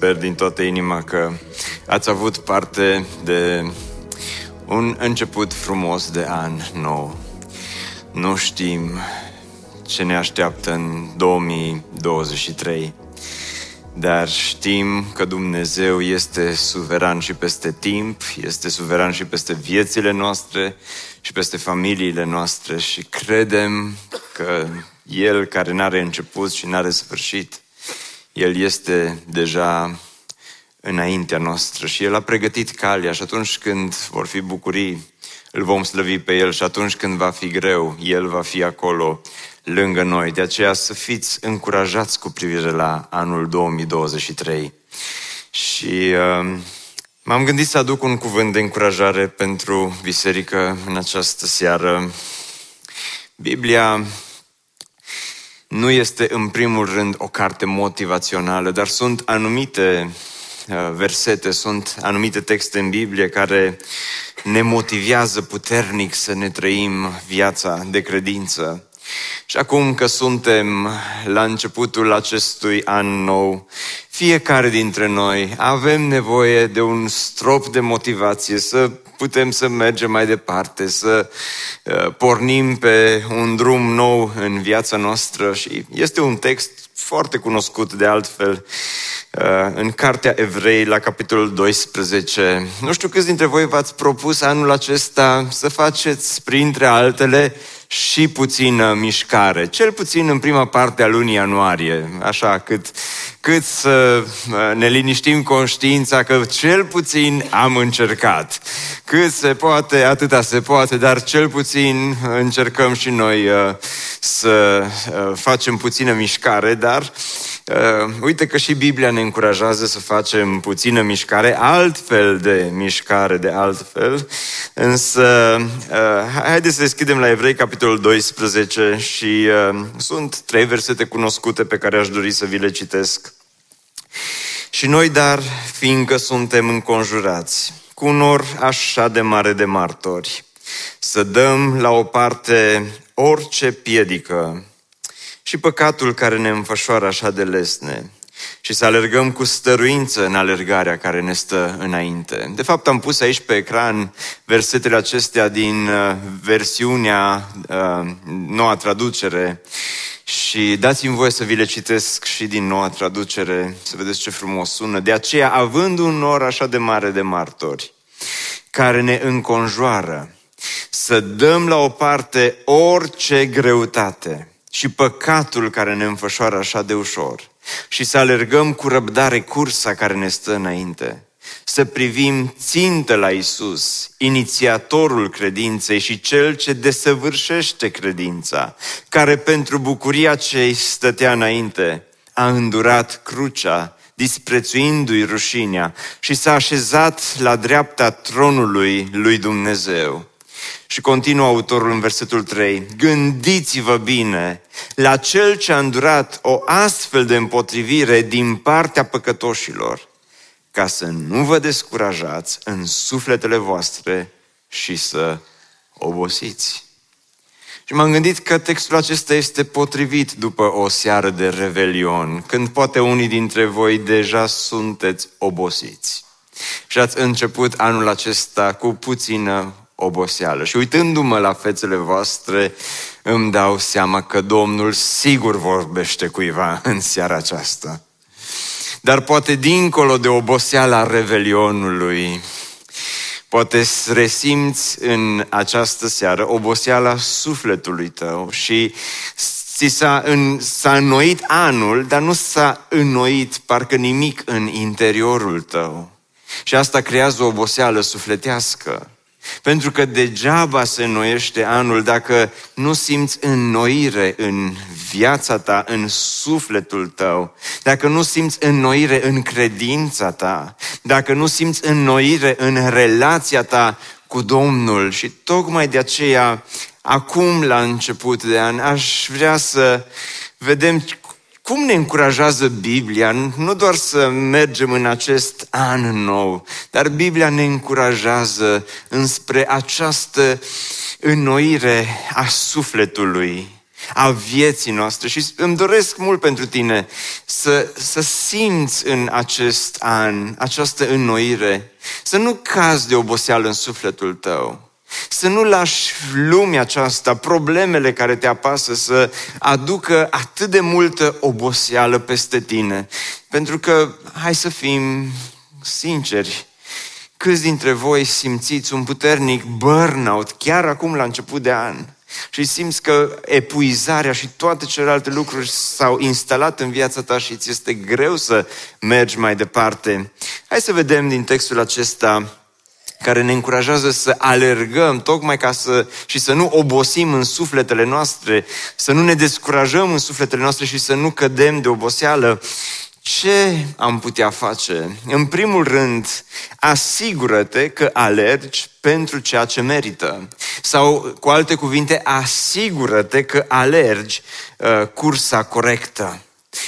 Sper din toată inima că ați avut parte de un început frumos de an nou. Nu știm ce ne așteaptă în 2023, dar știm că Dumnezeu este suveran și peste timp, este suveran și peste viețile noastre și peste familiile noastre și credem că El care n-are început și n-are sfârșit, el este deja înaintea noastră și El a pregătit calea și atunci când vor fi bucurii, îl vom slăvi pe El și atunci când va fi greu, El va fi acolo lângă noi. De aceea să fiți încurajați cu privire la anul 2023. Și uh, m-am gândit să aduc un cuvânt de încurajare pentru biserică în această seară. Biblia nu este în primul rând o carte motivațională, dar sunt anumite uh, versete, sunt anumite texte în Biblie care ne motivează puternic să ne trăim viața de credință. Și acum că suntem la începutul acestui an nou, fiecare dintre noi avem nevoie de un strop de motivație să putem să mergem mai departe, să uh, pornim pe un drum nou în viața noastră și este un text foarte cunoscut de altfel uh, în Cartea Evrei la capitolul 12. Nu știu câți dintre voi v-ați propus anul acesta să faceți printre altele și puțină mișcare, cel puțin în prima parte a lunii ianuarie, așa, cât, cât să uh, ne liniștim conștiința că cel puțin am încercat. Cât se poate, atâta se poate, dar cel puțin încercăm și noi uh, să uh, facem puțină mișcare, dar uh, Uh, uite că și Biblia ne încurajează să facem puțină mișcare, altfel de mișcare, de altfel. Însă, uh, haideți să deschidem la Evrei, capitolul 12 și uh, sunt trei versete cunoscute pe care aș dori să vi le citesc. Și noi, dar, fiindcă suntem înconjurați cu un or așa de mare de martori, să dăm la o parte orice piedică și păcatul care ne înfășoară așa de lesne și să alergăm cu stăruință în alergarea care ne stă înainte. De fapt, am pus aici pe ecran versetele acestea din uh, versiunea uh, noua traducere și dați-mi voie să vi le citesc și din noua traducere, să vedeți ce frumos sună. De aceea, având un nor așa de mare de martori, care ne înconjoară, să dăm la o parte orice greutate și păcatul care ne înfășoară așa de ușor și să alergăm cu răbdare cursa care ne stă înainte. Să privim țintă la Isus, inițiatorul credinței și cel ce desăvârșește credința, care pentru bucuria ce îi stătea înainte a îndurat crucea, disprețuindu-i rușinea și s-a așezat la dreapta tronului lui Dumnezeu. Și continuă autorul în versetul 3. Gândiți-vă bine la cel ce a îndurat o astfel de împotrivire din partea păcătoșilor, ca să nu vă descurajați în sufletele voastre și să obosiți. Și m-am gândit că textul acesta este potrivit după o seară de revelion, când poate unii dintre voi deja sunteți obosiți. Și ați început anul acesta cu puțină oboseală. Și uitându-mă la fețele voastre, îmi dau seama că Domnul sigur vorbește cuiva în seara aceasta. Dar poate dincolo de oboseala revelionului, poate resimți în această seară oboseala sufletului tău și ți s-a, în, s-a înnoit anul, dar nu s-a înnoit parcă nimic în interiorul tău. Și asta creează o oboseală sufletească. Pentru că degeaba se înnoiește anul dacă nu simți înnoire în viața ta, în sufletul tău, dacă nu simți înnoire în credința ta, dacă nu simți înnoire în relația ta cu Domnul. Și tocmai de aceea, acum la început de an, aș vrea să vedem cum ne încurajează Biblia, nu doar să mergem în acest an nou, dar Biblia ne încurajează înspre această înnoire a sufletului, a vieții noastre. Și îmi doresc mult pentru tine să, să simți în acest an această înnoire, să nu cazi de oboseală în sufletul tău, să nu lași lumea aceasta, problemele care te apasă să aducă atât de multă oboseală peste tine. Pentru că, hai să fim sinceri, câți dintre voi simțiți un puternic burnout chiar acum la început de an? și simți că epuizarea și toate celelalte lucruri s-au instalat în viața ta și ți este greu să mergi mai departe. Hai să vedem din textul acesta care ne încurajează să alergăm tocmai ca să și să nu obosim în sufletele noastre, să nu ne descurajăm în sufletele noastre și să nu cădem de oboseală. Ce am putea face? În primul rând, asigură-te că alergi pentru ceea ce merită. Sau, cu alte cuvinte, asigură-te că alergi uh, cursa corectă.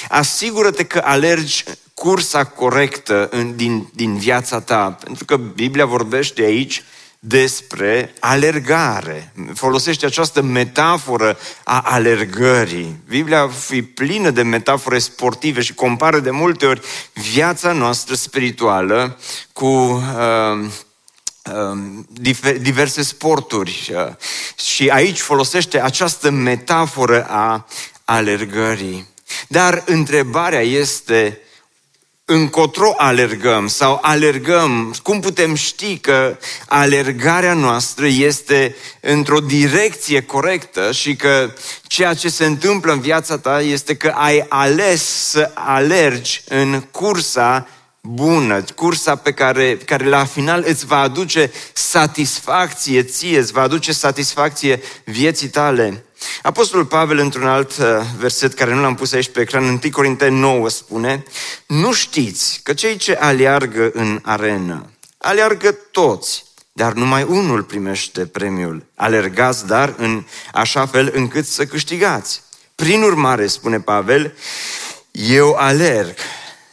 Asigură-te că alergi cursa corectă în, din, din viața ta. Pentru că Biblia vorbește aici despre alergare. Folosește această metaforă a alergării. Biblia e plină de metafore sportive și compară de multe ori viața noastră spirituală cu uh, uh, diverse sporturi. Uh, și aici folosește această metaforă a alergării. Dar întrebarea este, încotro alergăm sau alergăm, cum putem ști că alergarea noastră este într-o direcție corectă și că ceea ce se întâmplă în viața ta este că ai ales să alergi în cursa bună, cursa pe care, care la final îți va aduce satisfacție ție, îți va aduce satisfacție vieții tale. Apostolul Pavel, într-un alt uh, verset care nu l-am pus aici pe ecran, în 1 Corinteni 9, spune Nu știți că cei ce aleargă în arenă, aleargă toți, dar numai unul primește premiul. Alergați, dar în așa fel încât să câștigați. Prin urmare, spune Pavel, eu alerg,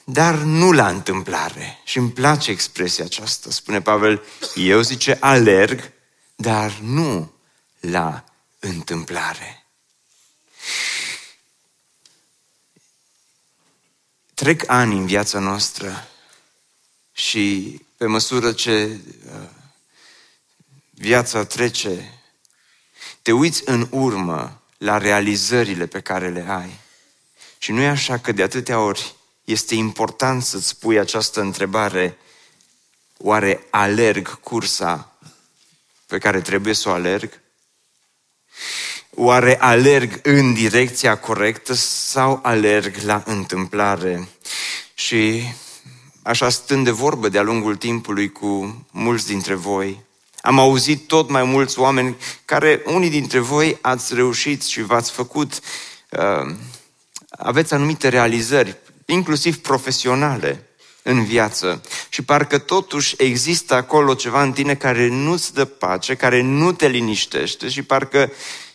dar nu la întâmplare. Și îmi place expresia aceasta. Spune Pavel, eu zice alerg, dar nu la întâmplare. Trec ani în viața noastră și pe măsură ce uh, viața trece, te uiți în urmă la realizările pe care le ai. Și nu e așa că de atâtea ori este important să-ți pui această întrebare, oare alerg cursa pe care trebuie să o alerg? Oare alerg în direcția corectă sau alerg la întâmplare? Și așa stând de vorbă de-a lungul timpului cu mulți dintre voi, am auzit tot mai mulți oameni care, unii dintre voi, ați reușit și v-ați făcut, uh, aveți anumite realizări, inclusiv profesionale în viață și parcă totuși există acolo ceva în tine care nu-ți dă pace, care nu te liniștește și parcă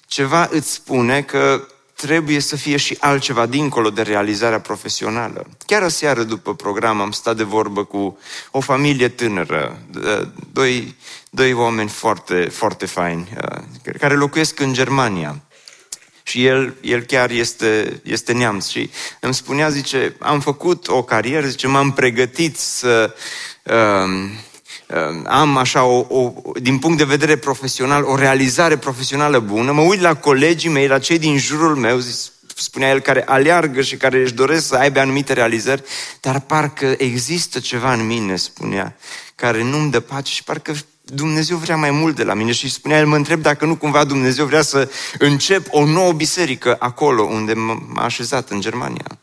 ceva îți spune că trebuie să fie și altceva dincolo de realizarea profesională. Chiar aseară după program am stat de vorbă cu o familie tânără, doi, doi oameni foarte, foarte faini, uh, care locuiesc în Germania. Și el, el chiar este, este neamț. Și îmi spunea, zice, am făcut o carieră, zice, m-am pregătit să uh, am așa, o, o, din punct de vedere profesional, o realizare profesională bună, mă uit la colegii mei, la cei din jurul meu, spunea el, care aleargă și care își doresc să aibă anumite realizări, dar parcă există ceva în mine, spunea, care nu-mi dă pace și parcă Dumnezeu vrea mai mult de la mine și spunea el, mă întreb dacă nu cumva Dumnezeu vrea să încep o nouă biserică acolo unde m-a așezat, în Germania.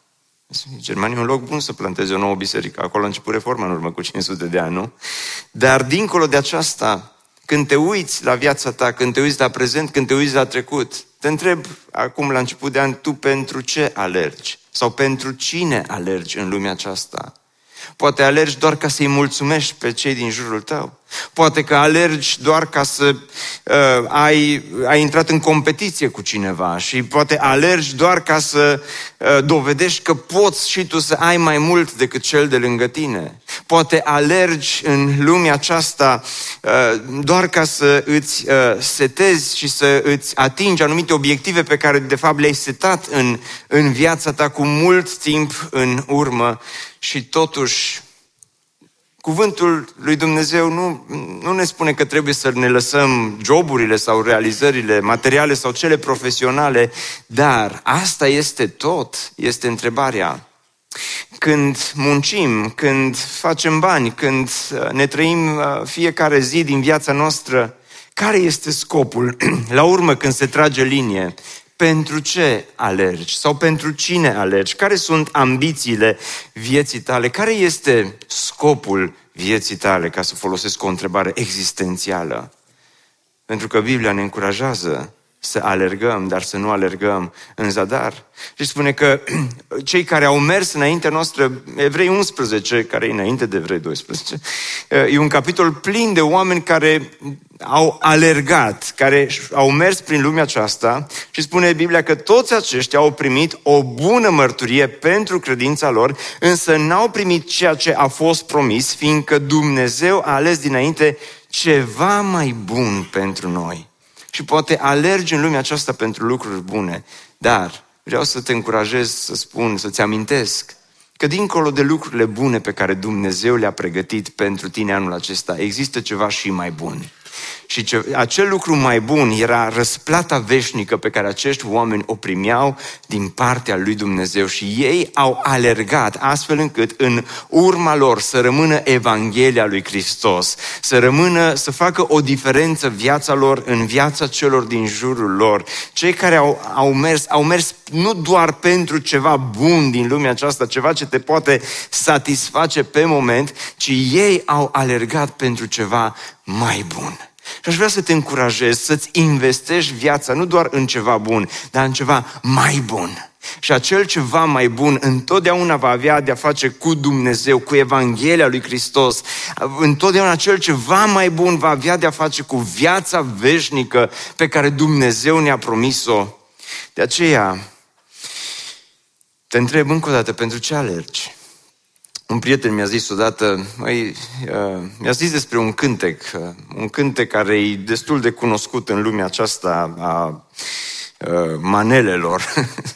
Germania e un loc bun să planteze o nouă biserică. Acolo a început reforma în urmă cu 500 de ani, nu? Dar dincolo de aceasta, când te uiți la viața ta, când te uiți la prezent, când te uiți la trecut, te întreb acum la început de an, tu pentru ce alergi? Sau pentru cine alergi în lumea aceasta? Poate alergi doar ca să-i mulțumești pe cei din jurul tău. Poate că alergi doar ca să uh, ai, ai intrat în competiție cu cineva și poate alergi doar ca să uh, dovedești că poți și tu să ai mai mult decât cel de lângă tine. Poate alergi în lumea aceasta uh, doar ca să îți uh, setezi și să îți atingi anumite obiective pe care de fapt le-ai setat în, în viața ta cu mult timp în urmă și totuși Cuvântul lui Dumnezeu nu, nu ne spune că trebuie să ne lăsăm joburile sau realizările materiale sau cele profesionale, dar asta este tot, este întrebarea. Când muncim, când facem bani, când uh, ne trăim uh, fiecare zi din viața noastră, care este scopul? La urmă, când se trage linie, pentru ce alergi sau pentru cine alergi? Care sunt ambițiile vieții tale? Care este scopul vieții tale, ca să folosesc o întrebare existențială? Pentru că Biblia ne încurajează să alergăm, dar să nu alergăm în zadar. Și spune că cei care au mers înaintea noastră, Evrei 11, care e înainte de Evrei 12, e un capitol plin de oameni care au alergat, care au mers prin lumea aceasta și spune Biblia că toți aceștia au primit o bună mărturie pentru credința lor, însă n-au primit ceea ce a fost promis, fiindcă Dumnezeu a ales dinainte ceva mai bun pentru noi și poate alergi în lumea aceasta pentru lucruri bune. Dar vreau să te încurajez să spun, să-ți amintesc că dincolo de lucrurile bune pe care Dumnezeu le-a pregătit pentru tine anul acesta, există ceva și mai bun. Și ce, acel lucru mai bun era răsplata veșnică pe care acești oameni o primeau din partea lui Dumnezeu și ei au alergat astfel încât în urma lor să rămână Evanghelia lui Hristos, să rămână, să facă o diferență viața lor în viața celor din jurul lor. Cei care au, au mers, au mers nu doar pentru ceva bun din lumea aceasta, ceva ce te poate satisface pe moment, ci ei au alergat pentru ceva mai bun. Și aș vrea să te încurajez să-ți investești viața nu doar în ceva bun, dar în ceva mai bun. Și acel ceva mai bun întotdeauna va avea de-a face cu Dumnezeu, cu Evanghelia lui Hristos. Întotdeauna acel ceva mai bun va avea de-a face cu viața veșnică pe care Dumnezeu ne-a promis-o. De aceea, te întreb încă o dată, pentru ce alergi? Un prieten mi-a zis odată, măi, uh, mi-a zis despre un cântec, uh, un cântec care e destul de cunoscut în lumea aceasta a uh, manelelor.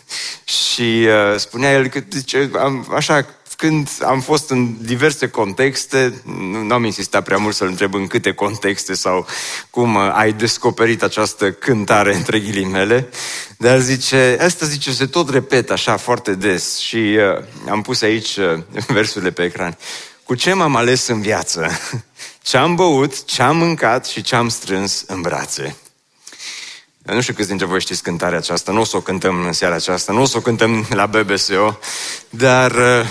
și spunea el că, zice, am, așa, când am fost în diverse contexte, nu am insistat prea mult să-l întreb în câte contexte sau cum ai descoperit această cântare între ghilimele, dar zice, asta zice, se tot repetă așa foarte des și uh, am pus aici uh, versurile pe ecran. Cu ce m-am ales în viață? Ce am băut, ce am mâncat și ce am strâns în brațe. Nu știu câți dintre voi știți cântarea aceasta, nu o să o cântăm în seara aceasta, nu o să o cântăm la BBSO, dar uh,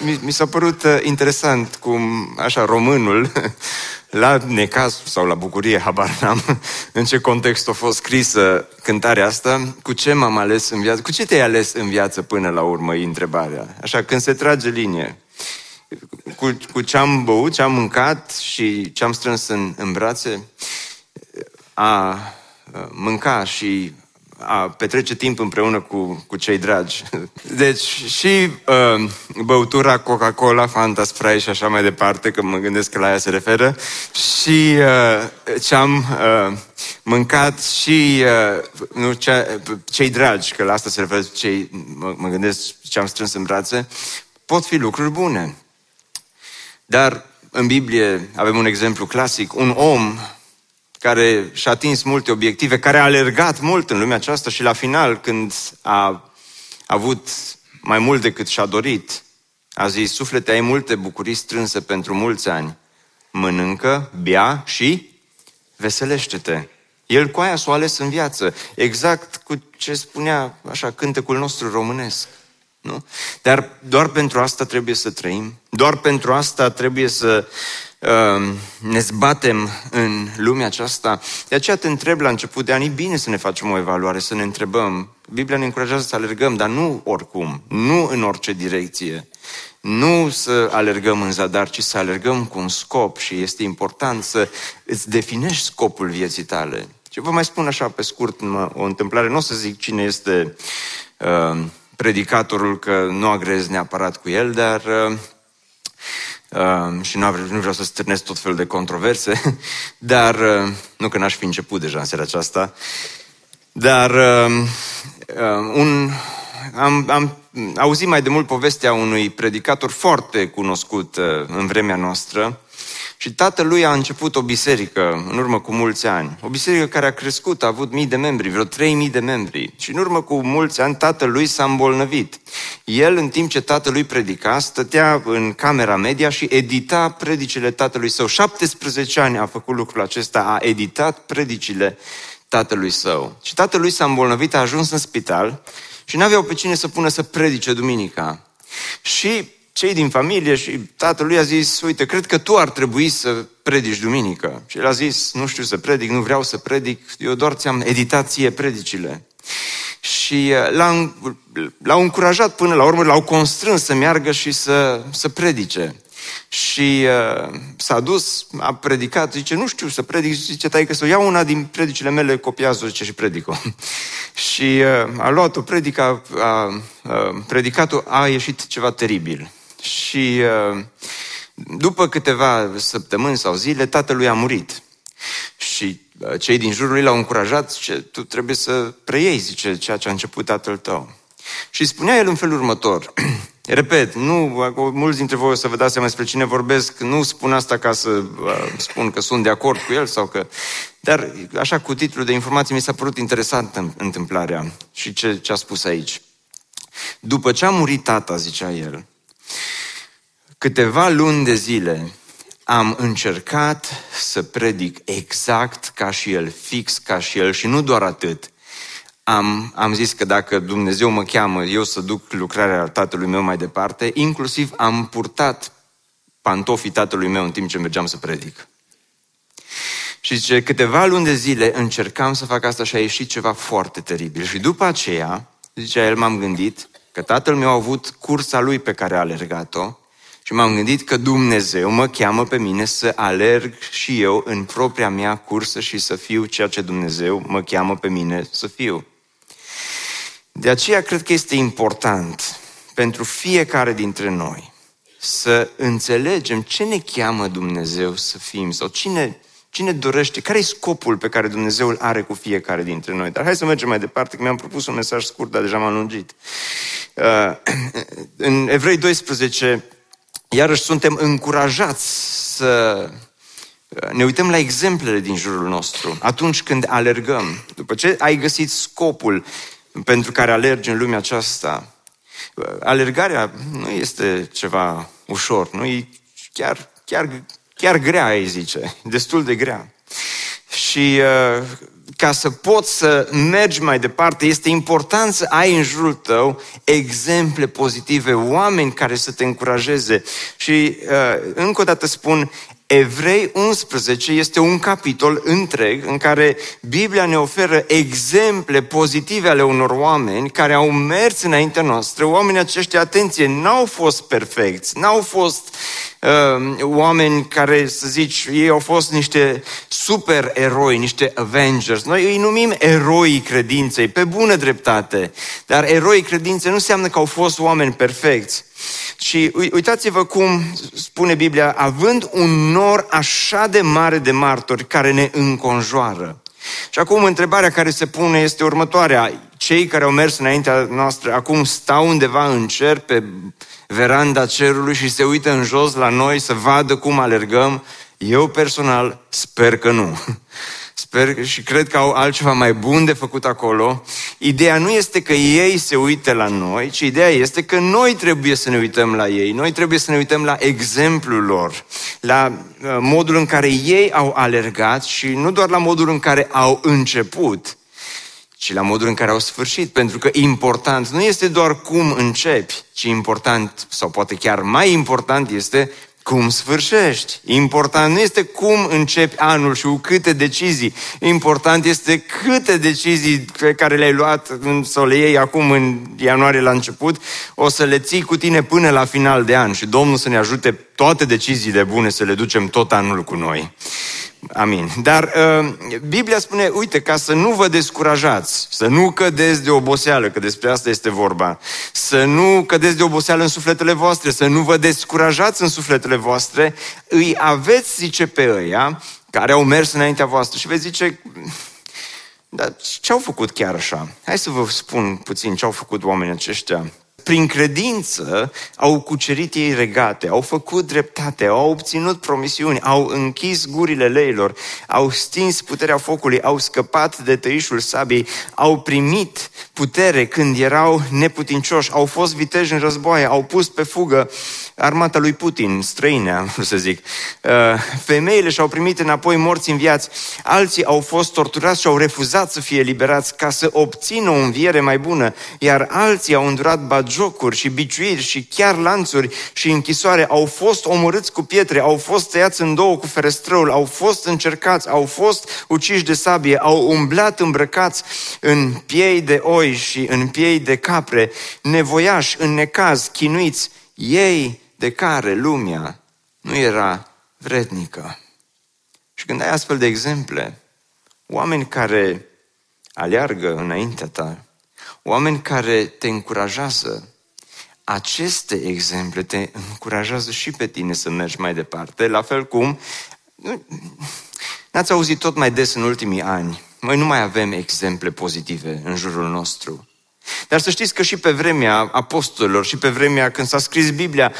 mi, mi s-a părut uh, interesant cum, așa, românul, la necaz sau la bucurie, habar n-am în ce context a fost scrisă cântarea asta, cu ce m-am ales în viață, cu ce te-ai ales în viață până la urmă, e întrebarea. Așa, când se trage linie, cu, cu ce am băut, ce am mâncat și ce am strâns în, în brațe, a mânca și a petrece timp împreună cu, cu cei dragi. Deci și uh, băutura Coca-Cola, Fanta, Sprite și așa mai departe, că mă gândesc că la ea se referă, și uh, ce am uh, mâncat și uh, nu, ce, cei dragi, că la asta se referă cei, mă, mă gândesc ce am strâns în brațe, pot fi lucruri bune. Dar în Biblie avem un exemplu clasic, un om care și-a atins multe obiective, care a alergat mult în lumea aceasta și la final, când a avut mai mult decât și-a dorit, a zis, suflete, ai multe bucurii strânse pentru mulți ani. Mănâncă, bea și veselește-te. El cu aia s-o ales în viață, exact cu ce spunea așa cântecul nostru românesc. Nu? Dar doar pentru asta trebuie să trăim, doar pentru asta trebuie să Ehm, ne zbatem în lumea aceasta. De aceea te întreb la început de ani, e bine să ne facem o evaluare, să ne întrebăm. Biblia ne încurajează să alergăm, dar nu oricum, nu în orice direcție. nu să alergăm în zadar, ci să alergăm cu un scop și este important să îți definești scopul vieții tale. Și vă mai spun așa pe scurt o întâmplare, nu o să zic cine este uh, predicatorul, că nu agrez neapărat cu el, dar uh, uh, și nu, nu vreau să stârnesc tot felul de controverse, dar uh, nu că n-aș fi început deja în seara aceasta, dar uh, uh, un, am, am auzit mai de mult povestea unui predicator foarte cunoscut uh, în vremea noastră, și tatălui a început o biserică în urmă cu mulți ani. O biserică care a crescut, a avut mii de membri, vreo trei mii de membri. Și în urmă cu mulți ani tatălui s-a îmbolnăvit. El, în timp ce tatălui predica, stătea în camera media și edita predicile tatălui său. 17 ani a făcut lucrul acesta, a editat predicile tatălui său. Și tatălui s-a îmbolnăvit, a ajuns în spital și n-aveau pe cine să pună să predice duminica. Și cei din familie și tatăl lui a zis, uite, cred că tu ar trebui să predici duminică. Și el a zis, nu știu să predic, nu vreau să predic, eu doar ți-am editat ție predicile. Și uh, l-au, l-au încurajat până la urmă, l-au constrâns să meargă și să, să predice. Și uh, s-a dus, a predicat, zice, nu știu să predic, zice, tai că să iau una din predicile mele, copiază, zice, și predic-o. și uh, a luat o predică, a, a, a predicat-o, a ieșit ceva teribil. Și uh, după câteva săptămâni sau zile, tatălui a murit. Și uh, cei din jurul lui l-au încurajat, zice, tu trebuie să preiei, zice, ceea ce a început tatăl tău. Și spunea el în felul următor, repet, nu, mulți dintre voi o să vă dați seama despre cine vorbesc, nu spun asta ca să uh, spun că sunt de acord cu el sau că... Dar așa cu titlul de informații mi s-a părut interesant întâmplarea și ce, ce a spus aici. După ce a murit tata, zicea el, Câteva luni de zile am încercat să predic exact ca și el, fix ca și el și nu doar atât. Am, am zis că dacă Dumnezeu mă cheamă, eu să duc lucrarea tatălui meu mai departe, inclusiv am purtat pantofii tatălui meu în timp ce mergeam să predic. Și zice, câteva luni de zile încercam să fac asta și a ieșit ceva foarte teribil. Și după aceea, zicea el, m-am gândit că tatăl meu a avut cursa lui pe care a alergat-o și m-am gândit că Dumnezeu mă cheamă pe mine să alerg și eu în propria mea cursă și să fiu ceea ce Dumnezeu mă cheamă pe mine să fiu. De aceea cred că este important pentru fiecare dintre noi să înțelegem ce ne cheamă Dumnezeu să fim sau cine, cine dorește, care e scopul pe care Dumnezeu îl are cu fiecare dintre noi. Dar hai să mergem mai departe, că mi-am propus un mesaj scurt, dar deja m-am lungit. Uh, în Evrei 12, Iarăși suntem încurajați să ne uităm la exemplele din jurul nostru atunci când alergăm. După ce ai găsit scopul pentru care alergi în lumea aceasta, alergarea nu este ceva ușor, nu e chiar, chiar, chiar grea, ai zice, destul de grea. Și uh, ca să poți să mergi mai departe, este important să ai în jurul tău exemple pozitive, oameni care să te încurajeze. Și uh, încă o dată spun, Evrei 11 este un capitol întreg în care Biblia ne oferă exemple pozitive ale unor oameni care au mers înaintea noastră. Oamenii aceștia, atenție, n-au fost perfecți, n-au fost uh, oameni care, să zici, ei au fost niște super eroi, niște Avengers. Noi îi numim eroi credinței, pe bună dreptate. Dar eroi credinței nu înseamnă că au fost oameni perfecți. Și uitați-vă cum spune Biblia, având un nor așa de mare de martori care ne înconjoară. Și acum întrebarea care se pune este următoarea. Cei care au mers înaintea noastră acum stau undeva în cer pe veranda cerului și se uită în jos la noi să vadă cum alergăm? Eu personal sper că nu. Sper și cred că au altceva mai bun de făcut acolo. Ideea nu este că ei se uită la noi, ci ideea este că noi trebuie să ne uităm la ei. Noi trebuie să ne uităm la exemplul lor, la uh, modul în care ei au alergat și nu doar la modul în care au început, ci la modul în care au sfârșit. Pentru că important nu este doar cum începi, ci important, sau poate chiar mai important, este cum sfârșești. Important nu este cum începi anul și cu câte decizii. Important este câte decizii pe care le-ai luat sau le iei acum în ianuarie la început, o să le ții cu tine până la final de an și Domnul să ne ajute toate deciziile bune să le ducem tot anul cu noi. Amin. Dar uh, Biblia spune, uite, ca să nu vă descurajați, să nu cădeți de oboseală, că despre asta este vorba, să nu cădeți de oboseală în sufletele voastre, să nu vă descurajați în sufletele voastre, îi aveți, zice pe ăia, care au mers înaintea voastră și veți zice, dar ce au făcut chiar așa? Hai să vă spun puțin ce au făcut oamenii aceștia prin credință au cucerit ei regate, au făcut dreptate, au obținut promisiuni, au închis gurile leilor, au stins puterea focului, au scăpat de tăișul sabiei, au primit putere când erau neputincioși, au fost viteji în războaie, au pus pe fugă armata lui Putin, străine, să zic. Uh, femeile și-au primit înapoi morți în viață, alții au fost torturați și au refuzat să fie liberați ca să obțină o înviere mai bună, iar alții au îndurat bagiocuri și biciuiri și chiar lanțuri și închisoare, au fost omorâți cu pietre, au fost tăiați în două cu ferestrăul, au fost încercați, au fost uciși de sabie, au umblat îmbrăcați în piei de oi și în piei de capre, nevoiași, în necaz, chinuiți, ei de care lumea nu era vrednică. Și când ai astfel de exemple, oameni care aleargă înaintea ta, oameni care te încurajează, aceste exemple te încurajează și pe tine să mergi mai departe, la fel cum n-ați auzit tot mai des în ultimii ani, noi nu mai avem exemple pozitive în jurul nostru. Dar să știți că și pe vremea apostolilor și pe vremea când s-a scris Biblia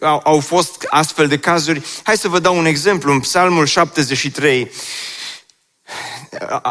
au, au fost astfel de cazuri. Hai să vă dau un exemplu. În Psalmul 73,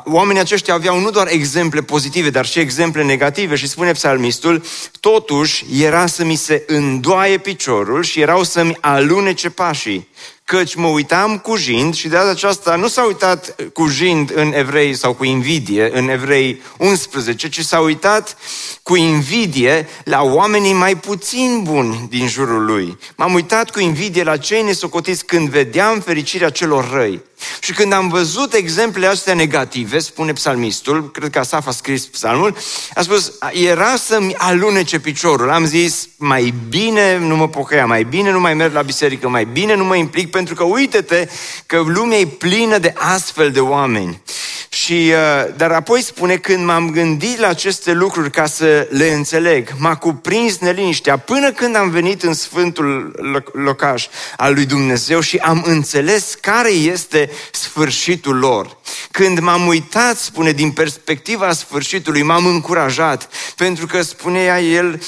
oamenii aceștia aveau nu doar exemple pozitive, dar și exemple negative și spune psalmistul, totuși era să mi se îndoaie piciorul și erau să-mi alunece pașii căci mă uitam cu jind și de data aceasta nu s-a uitat cu jind în evrei sau cu invidie în evrei 11, ci s-a uitat cu invidie la oamenii mai puțin buni din jurul lui. M-am uitat cu invidie la cei nesocotiți când vedeam fericirea celor răi. Și când am văzut exemplele astea negative, spune psalmistul, cred că Asaf a scris psalmul, a spus, era să-mi alunece piciorul. Am zis, mai bine nu mă pocăia, mai bine nu mai merg la biserică, mai bine nu mă implic, pentru că uite-te că lumea e plină de astfel de oameni. Și, uh, dar apoi spune, când m-am gândit la aceste lucruri ca să le înțeleg, m-a cuprins neliniștea până când am venit în sfântul locaș al lui Dumnezeu și am înțeles care este sfârșitul lor. Când m-am uitat, spune, din perspectiva sfârșitului, m-am încurajat, pentru că spunea el,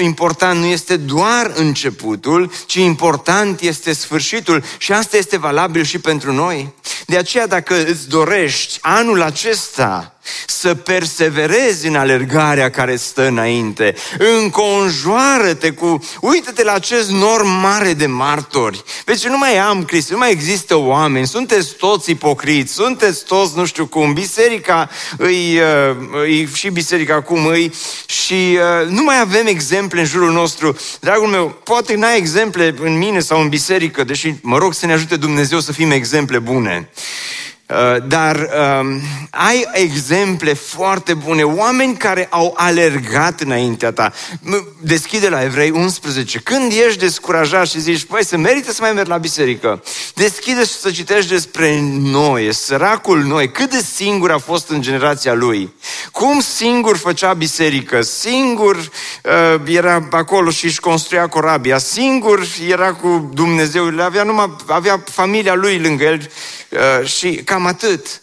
important nu este doar începutul, ci important este sfârșitul și asta este valabil și pentru noi. De aceea, dacă îți dorești anul acesta să perseverezi în alergarea care stă înainte. Înconjoară-te cu, uite-te la acest nor mare de martori. Vezi, nu mai am Cristi, nu mai există oameni, sunteți toți ipocriți, sunteți toți nu știu cum, biserica îi, uh, îi și biserica cum îi și uh, nu mai avem exemple în jurul nostru. Dragul meu, poate n-ai exemple în mine sau în biserică, deși mă rog să ne ajute Dumnezeu să fim exemple bune. Uh, dar um, ai exemple foarte bune, oameni care au alergat înaintea ta. Deschide la Evrei 11. Când ești descurajat și zici, păi, se merită să mai merg la biserică, deschide și să citești despre noi, săracul noi, cât de singur a fost în generația lui. Cum singur făcea biserică, singur uh, era acolo și își construia corabia, singur era cu Dumnezeu, avea, numai, avea familia lui lângă el uh, și cam cam atât.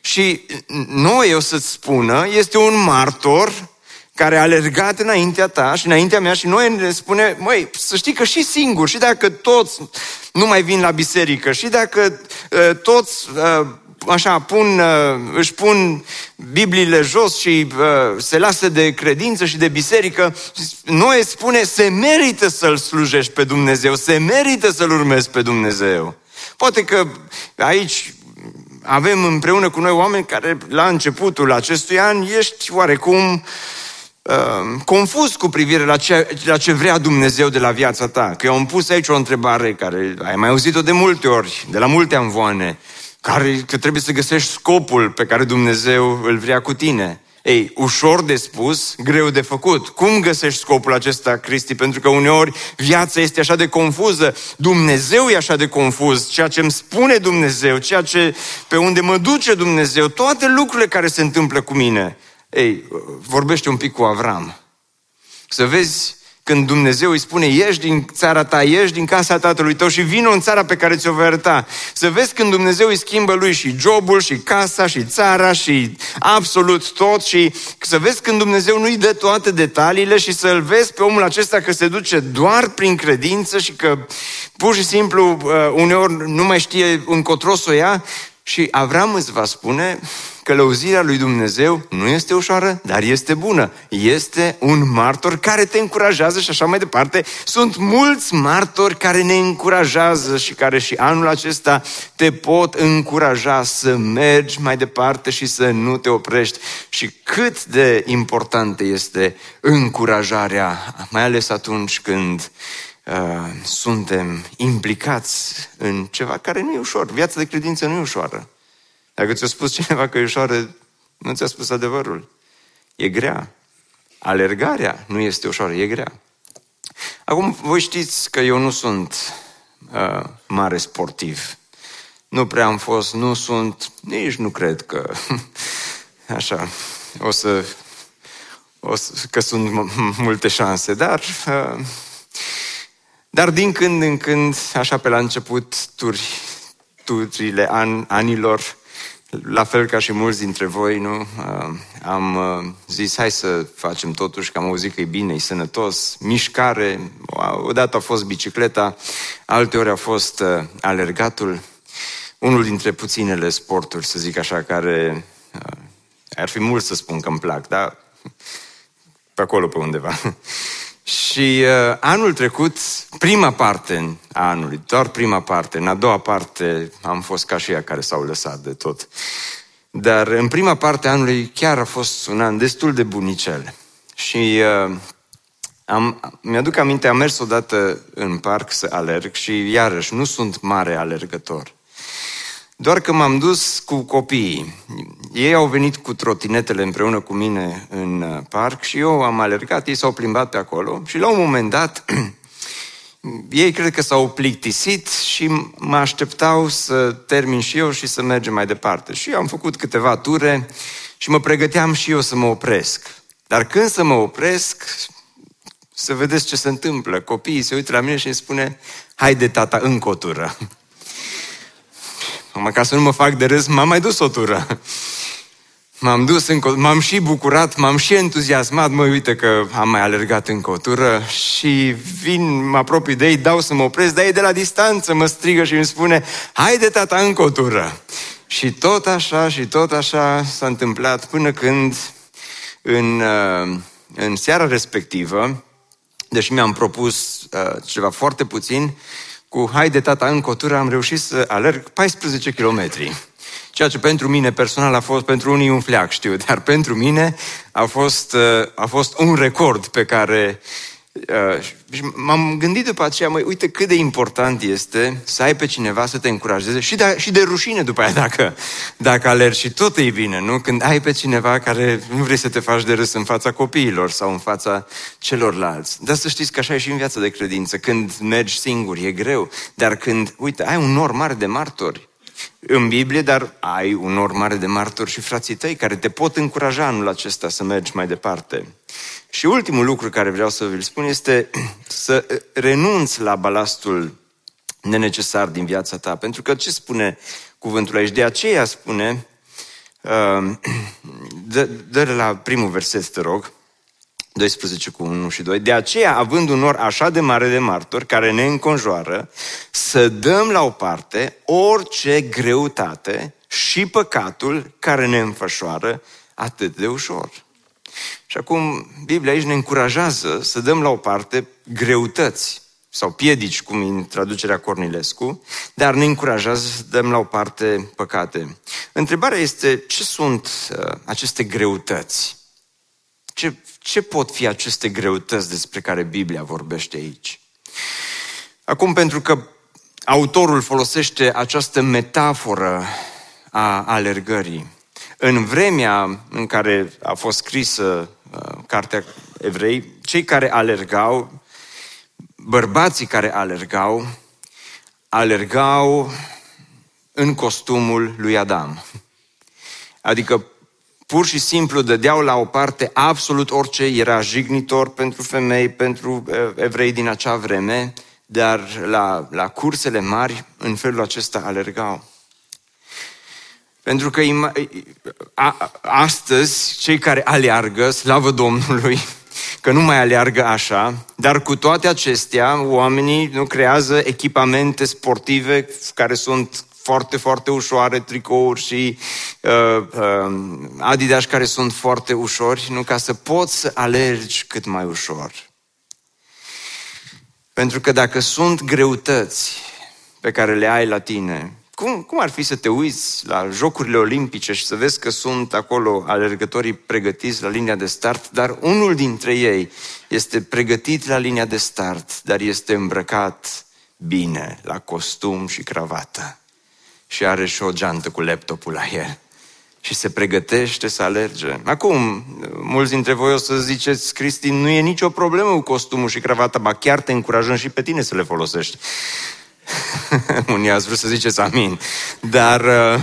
Și noi, o să-ți spună, este un martor care a alergat înaintea ta și înaintea mea și noi ne spune, măi, să știi că și singur, și dacă toți nu mai vin la biserică, și dacă uh, toți uh, așa pun, uh, își pun Bibliile jos și uh, se lasă de credință și de biserică, noi spune, se merită să-L slujești pe Dumnezeu, se merită să-L urmezi pe Dumnezeu. Poate că aici avem împreună cu noi oameni care la începutul acestui an ești oarecum uh, confuz cu privire la ce, la ce vrea Dumnezeu de la viața ta. Că eu am pus aici o întrebare care ai mai auzit-o de multe ori, de la multe amvoane, care, că trebuie să găsești scopul pe care Dumnezeu îl vrea cu tine. Ei, ușor de spus, greu de făcut. Cum găsești scopul acesta, Cristi? Pentru că uneori viața este așa de confuză, Dumnezeu e așa de confuz, ceea ce îmi spune Dumnezeu, ceea ce pe unde mă duce Dumnezeu, toate lucrurile care se întâmplă cu mine. Ei, vorbește un pic cu Avram. Să vezi când Dumnezeu îi spune, ieși din țara ta, ieși din casa tatălui tău și vină în țara pe care ți-o vei arăta. Să vezi când Dumnezeu îi schimbă lui și jobul, și casa, și țara, și absolut tot. Și să vezi când Dumnezeu nu-i dă toate detaliile și să-l vezi pe omul acesta că se duce doar prin credință și că pur și simplu uh, uneori nu mai știe încotro să o ia. Și Avram îți va spune, călăuzirea lui Dumnezeu nu este ușoară, dar este bună. Este un martor care te încurajează și așa mai departe. Sunt mulți martori care ne încurajează și care și anul acesta te pot încuraja să mergi mai departe și să nu te oprești. Și cât de importantă este încurajarea, mai ales atunci când uh, suntem implicați în ceva care nu e ușor. Viața de credință nu e ușoară. Dacă ți-a spus cineva că e ușoară, nu ți-a spus adevărul. E grea. Alergarea nu este ușoară, e grea. Acum, voi știți că eu nu sunt uh, mare sportiv. Nu prea am fost, nu sunt, nici nu cred că, așa, o să, o să că sunt multe șanse, dar, uh, dar din când în când, așa pe la început, turi, turile an, anilor, la fel ca și mulți dintre voi, nu? Uh, am uh, zis, hai să facem totuși, că am auzit că e bine, e sănătos, mișcare, odată a fost bicicleta, alteori a fost uh, alergatul, unul dintre puținele sporturi, să zic așa, care ar fi mult să spun că îmi plac, dar pe acolo pe undeva. Și uh, anul trecut, prima parte a anului, doar prima parte, în a doua parte am fost ca și ea care s-au lăsat de tot. Dar în prima parte a anului chiar a fost un an destul de bunicel. Și uh, am, mi-aduc aminte, am mers odată în parc să alerg și iarăși nu sunt mare alergător. Doar că m-am dus cu copiii. Ei au venit cu trotinetele împreună cu mine în uh, parc și eu am alergat, ei s-au plimbat pe acolo și la un moment dat ei cred că s-au plictisit și mă așteptau să termin și eu și să mergem mai departe. Și eu am făcut câteva ture și mă pregăteam și eu să mă opresc. Dar când să mă opresc, să vedeți ce se întâmplă. Copiii se uită la mine și îmi spune, haide tata, încă o tură. Acum, ca să nu mă fac de râs, m-am mai dus o tură. M-am dus încă, m-am și bucurat, m-am și entuziasmat, mă uite că am mai alergat încă o tură și vin, mă apropii de ei, dau să mă opresc, dar ei de la distanță mă strigă și îmi spune, haide tata încă o tură. Și tot așa și tot așa s-a întâmplat până când în, uh, în seara respectivă, deși mi-am propus uh, ceva foarte puțin, cu haide tata în cotură am reușit să alerg 14 km. Ceea ce pentru mine personal a fost, pentru unii un fleac, știu, dar pentru mine a fost, uh, a fost un record pe care Uh, și m-am gândit după aceea, măi, uite cât de important este să ai pe cineva să te încurajeze și de, și de rușine după aia dacă, dacă alergi și tot e bine, nu? Când ai pe cineva care nu vrei să te faci de râs în fața copiilor sau în fața celorlalți. Dar să știți că așa e și în viața de credință. Când mergi singur e greu, dar când, uite, ai un nor mare de martori, în Biblie, dar ai un nor mare de martori și frații tăi care te pot încuraja anul acesta să mergi mai departe. Și ultimul lucru care vreau să vi-l spun este să renunți la balastul nenecesar din viața ta. Pentru că ce spune cuvântul aici? De aceea spune, uh, dă, dă la primul verset, te rog, 12 cu 1 și 2. De aceea, având un nor așa de mare de martori care ne înconjoară, să dăm la o parte orice greutate și păcatul care ne înfășoară atât de ușor. Și acum, Biblia aici ne încurajează să dăm la o parte greutăți sau piedici, cum în traducerea Cornilescu, dar ne încurajează să dăm la o parte păcate. Întrebarea este, ce sunt uh, aceste greutăți? Ce, ce pot fi aceste greutăți despre care Biblia vorbește aici? Acum, pentru că autorul folosește această metaforă a alergării, în vremea în care a fost scrisă uh, cartea evrei, cei care alergau, bărbații care alergau, alergau în costumul lui Adam. Adică pur și simplu dădeau la o parte absolut orice era jignitor pentru femei, pentru uh, evrei din acea vreme, dar la, la cursele mari în felul acesta alergau. Pentru că a, astăzi cei care aleargă, slavă Domnului, că nu mai aleargă așa, dar cu toate acestea, oamenii nu creează echipamente sportive care sunt foarte, foarte ușoare, tricouri și uh, uh, adidas care sunt foarte ușori, nu ca să poți să alergi cât mai ușor. Pentru că dacă sunt greutăți pe care le ai la tine, cum, cum ar fi să te uiți la Jocurile Olimpice și să vezi că sunt acolo alergătorii pregătiți la linia de start, dar unul dintre ei este pregătit la linia de start, dar este îmbrăcat bine, la costum și cravată. Și are și o geantă cu laptopul la el. Și se pregătește să alerge. Acum, mulți dintre voi o să ziceți, Cristi, nu e nicio problemă cu costumul și cravata, ba chiar te încurajăm și pe tine să le folosești. Unii ați vrut să ziceți amin. Dar uh,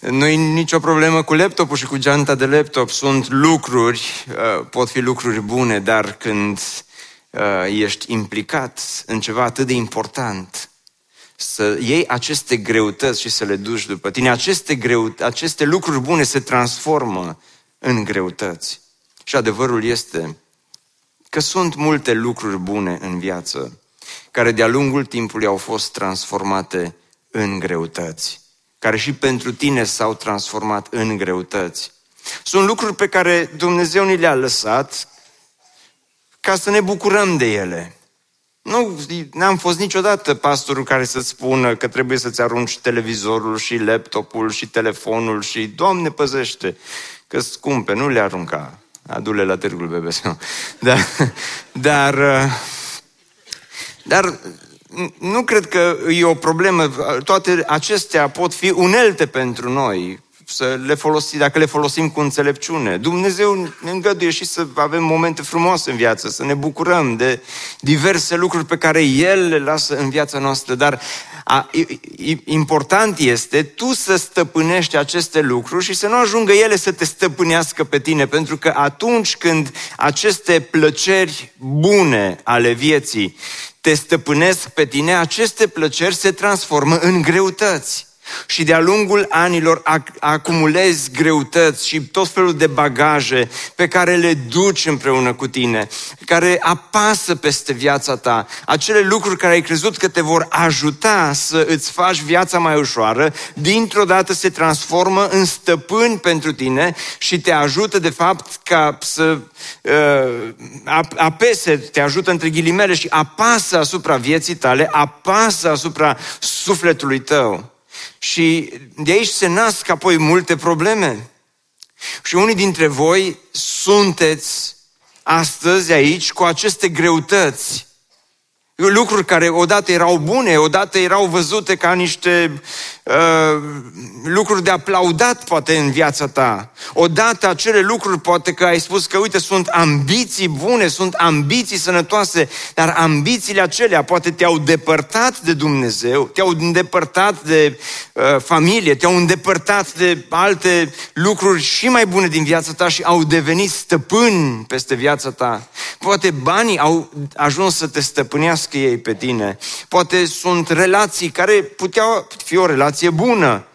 nu e nicio problemă cu laptopul și cu geanta de laptop. Sunt lucruri, uh, pot fi lucruri bune, dar când uh, ești implicat în ceva atât de important, să iei aceste greutăți și să le duci după tine. Aceste, greu, aceste lucruri bune se transformă în greutăți. Și adevărul este că sunt multe lucruri bune în viață, care de-a lungul timpului au fost transformate în greutăți, care și pentru tine s-au transformat în greutăți. Sunt lucruri pe care Dumnezeu ni le-a lăsat ca să ne bucurăm de ele. Nu, n-am fost niciodată pastorul care să spună că trebuie să-ți arunci televizorul și laptopul și telefonul și Doamne păzește, că scumpe, nu le arunca. Adu-le la târgul BBC. Dar, dar dar nu cred că e o problemă. Toate acestea pot fi unelte pentru noi, să le folosim, dacă le folosim cu înțelepciune. Dumnezeu ne îngăduie și să avem momente frumoase în viață, să ne bucurăm de diverse lucruri pe care El le lasă în viața noastră, dar a, important este tu să stăpânești aceste lucruri și să nu ajungă ele să te stăpânească pe tine, pentru că atunci când aceste plăceri bune ale vieții te stăpânesc pe tine, aceste plăceri se transformă în greutăți. Și de-a lungul anilor acumulezi greutăți și tot felul de bagaje pe care le duci împreună cu tine, care apasă peste viața ta, acele lucruri care ai crezut că te vor ajuta să îți faci viața mai ușoară, dintr-o dată se transformă în stăpâni pentru tine și te ajută de fapt ca să uh, apese, te ajută între ghilimele și apasă asupra vieții tale, apasă asupra sufletului tău. Și de aici se nasc apoi multe probleme. Și unii dintre voi sunteți astăzi aici cu aceste greutăți lucruri care odată erau bune, odată erau văzute ca niște uh, lucruri de aplaudat poate în viața ta. Odată acele lucruri poate că ai spus că uite sunt ambiții bune, sunt ambiții sănătoase, dar ambițiile acelea poate te-au depărtat de Dumnezeu, te-au îndepărtat de uh, familie, te-au îndepărtat de alte lucruri și mai bune din viața ta și au devenit stăpâni peste viața ta. Poate banii au ajuns să te stăpânească iubească ei pe tine. Poate sunt relații care puteau fi o relație bună,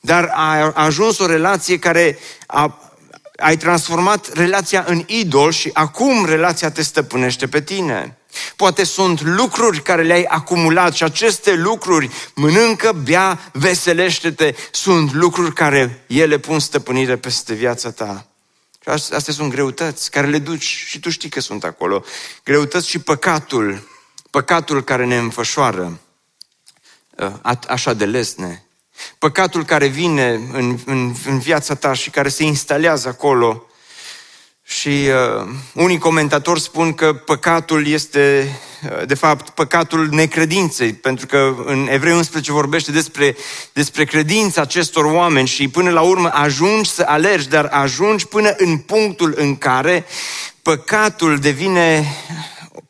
dar a ajuns o relație care a, ai transformat relația în idol și acum relația te stăpânește pe tine. Poate sunt lucruri care le-ai acumulat și aceste lucruri, mănâncă, bea, veselește-te, sunt lucruri care ele pun stăpânire peste viața ta. Și astea sunt greutăți care le duci și tu știi că sunt acolo. Greutăți și păcatul păcatul care ne înfășoară uh, așa de lesne, păcatul care vine în, în, în viața ta și care se instalează acolo. Și uh, unii comentatori spun că păcatul este, uh, de fapt, păcatul necredinței, pentru că în Evrei 11 vorbește despre, despre credința acestor oameni și până la urmă ajungi să alergi, dar ajungi până în punctul în care păcatul devine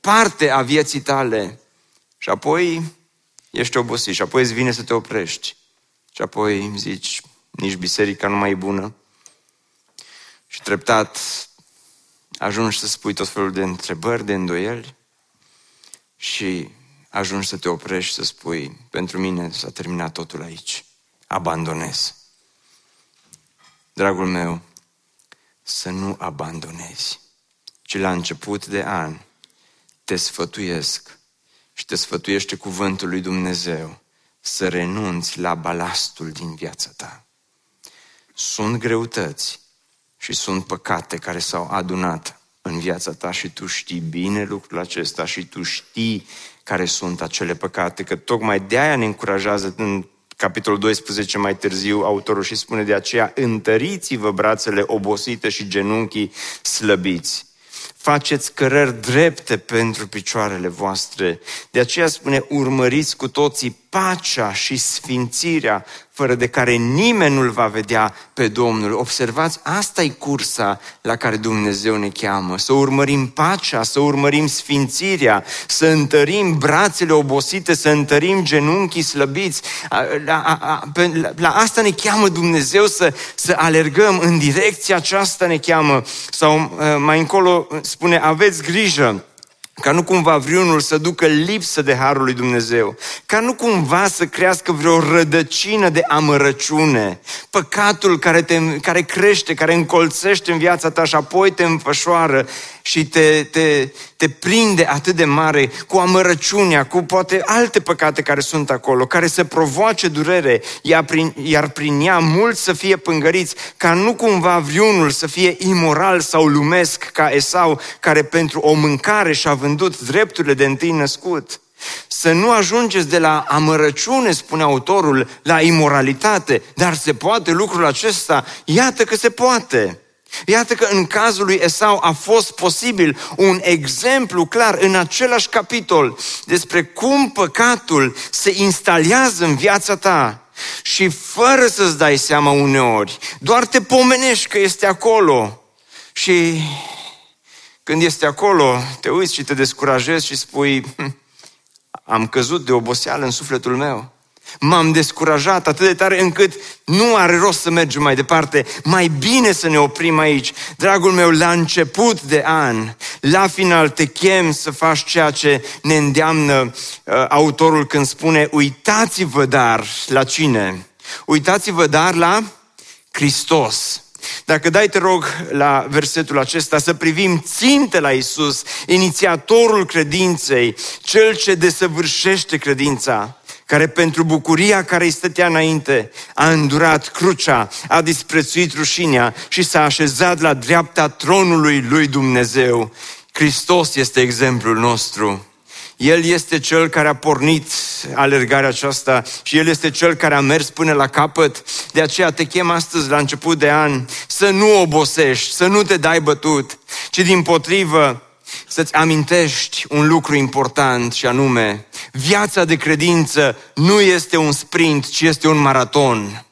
parte a vieții tale. Și apoi ești obosit și apoi îți vine să te oprești. Și apoi zici, nici biserica nu mai e bună. Și treptat ajungi să spui tot felul de întrebări, de îndoieli. Și ajungi să te oprești și să spui, pentru mine s-a terminat totul aici, abandonez. Dragul meu, să nu abandonezi, ci la început de an te sfătuiesc și te sfătuiește cuvântul lui Dumnezeu să renunți la balastul din viața ta. Sunt greutăți și sunt păcate care s-au adunat în viața ta și tu știi bine lucrul acesta și tu știi care sunt acele păcate, că tocmai de aia ne încurajează în capitolul 12 mai târziu autorul și spune de aceea întăriți-vă brațele obosite și genunchii slăbiți faceți cărări drepte pentru picioarele voastre. De aceea spune, urmăriți cu toții pacea și sfințirea, fără de care nimeni nu-L va vedea pe Domnul. Observați, asta e cursa la care Dumnezeu ne cheamă. Să urmărim pacea, să urmărim sfințirea, să întărim brațele obosite, să întărim genunchii slăbiți. La, la, la, la asta ne cheamă Dumnezeu să, să alergăm, în direcția aceasta ne cheamă. Sau mai încolo spune, aveți grijă ca nu cumva vreunul să ducă lipsă de harul lui Dumnezeu, ca nu cumva să crească vreo rădăcină de amărăciune, păcatul care, te, care crește, care încolțește în viața ta și apoi te înfășoară și te, te, te prinde atât de mare cu amărăciunea, cu poate alte păcate care sunt acolo, care să provoace durere, iar prin, iar prin ea mulți să fie pângăriți, ca nu cumva vreunul să fie imoral sau lumesc ca Esau, care pentru o mâncare și-a vândut drepturile de întâi născut. Să nu ajungeți de la amărăciune, spune autorul, la imoralitate, dar se poate lucrul acesta? Iată că se poate. Iată că în cazul lui Esau a fost posibil un exemplu clar în același capitol despre cum păcatul se instalează în viața ta și fără să-ți dai seama uneori, doar te pomenești că este acolo și când este acolo, te uiți și te descurajezi și spui, hm, am căzut de oboseală în sufletul meu. M-am descurajat atât de tare încât nu are rost să mergem mai departe. Mai bine să ne oprim aici. Dragul meu, la început de an, la final te chem să faci ceea ce ne îndeamnă uh, autorul când spune uitați-vă dar la cine? Uitați-vă dar la Hristos. Dacă dai, te rog, la versetul acesta, să privim ținte la Isus, inițiatorul credinței, cel ce desăvârșește credința care pentru bucuria care îi stătea înainte a îndurat crucea, a disprețuit rușinea și s-a așezat la dreapta tronului lui Dumnezeu. Hristos este exemplul nostru. El este cel care a pornit alergarea aceasta și El este cel care a mers până la capăt. De aceea te chem astăzi, la început de an, să nu obosești, să nu te dai bătut, ci din potrivă să-ți amintești un lucru important și anume, viața de credință nu este un sprint, ci este un maraton.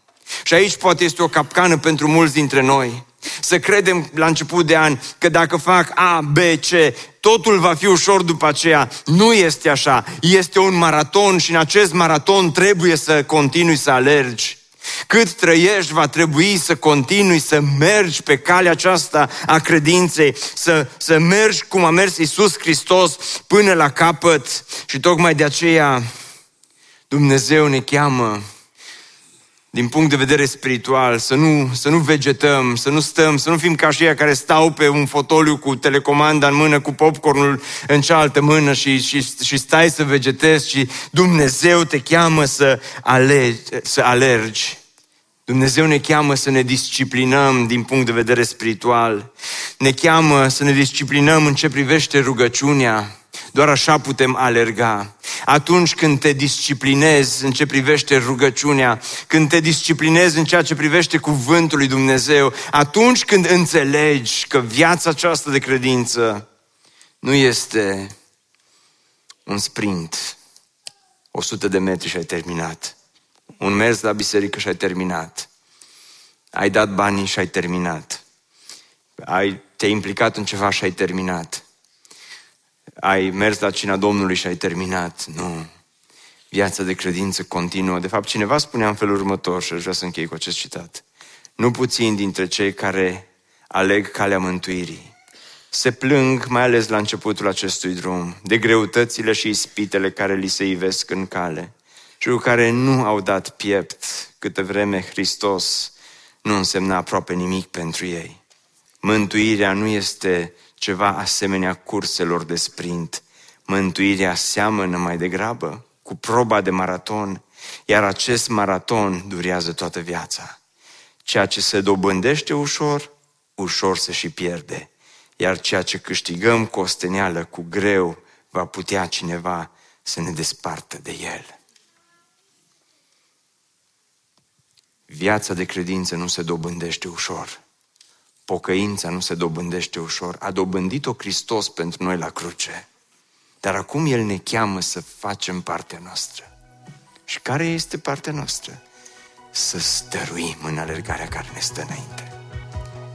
Și aici poate este o capcană pentru mulți dintre noi. Să credem la început de an că dacă fac A, B, C, totul va fi ușor după aceea. Nu este așa. Este un maraton și în acest maraton trebuie să continui să alergi. Cât trăiești, va trebui să continui să mergi pe calea aceasta a credinței, să, să mergi cum a mers Isus Hristos până la capăt. Și tocmai de aceea Dumnezeu ne cheamă din punct de vedere spiritual, să nu, să nu vegetăm, să nu stăm, să nu fim ca și care stau pe un fotoliu cu telecomanda în mână, cu popcornul în cealaltă mână și, și, și stai să vegetezi, și Dumnezeu te cheamă să, alegi, să alergi. Dumnezeu ne cheamă să ne disciplinăm din punct de vedere spiritual. Ne cheamă să ne disciplinăm în ce privește rugăciunea. Doar așa putem alerga. Atunci când te disciplinezi în ce privește rugăciunea, când te disciplinezi în ceea ce privește cuvântul lui Dumnezeu, atunci când înțelegi că viața aceasta de credință nu este un sprint, 100 de metri și ai terminat, un mers la biserică și ai terminat, ai dat banii și ai terminat, ai, te-ai implicat în ceva și ai terminat, ai mers la cina Domnului și ai terminat. Nu. Viața de credință continuă. De fapt, cineva spunea în felul următor și aș vrea să închei cu acest citat. Nu puțin dintre cei care aleg calea mântuirii se plâng, mai ales la începutul acestui drum, de greutățile și ispitele care li se ivesc în cale și cu care nu au dat piept câte vreme Hristos nu însemna aproape nimic pentru ei. Mântuirea nu este ceva asemenea curselor de sprint. Mântuirea seamănă mai degrabă cu proba de maraton, iar acest maraton durează toată viața. Ceea ce se dobândește ușor, ușor se și pierde. Iar ceea ce câștigăm cu osteneală, cu greu, va putea cineva să ne despartă de el. Viața de credință nu se dobândește ușor. Pocăința nu se dobândește ușor. A dobândit-o Hristos pentru noi la cruce. Dar acum El ne cheamă să facem partea noastră. Și care este partea noastră? Să stăruim în alergarea care ne stă înainte.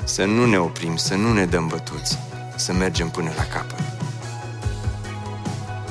Să nu ne oprim, să nu ne dăm bătuți, să mergem până la capăt.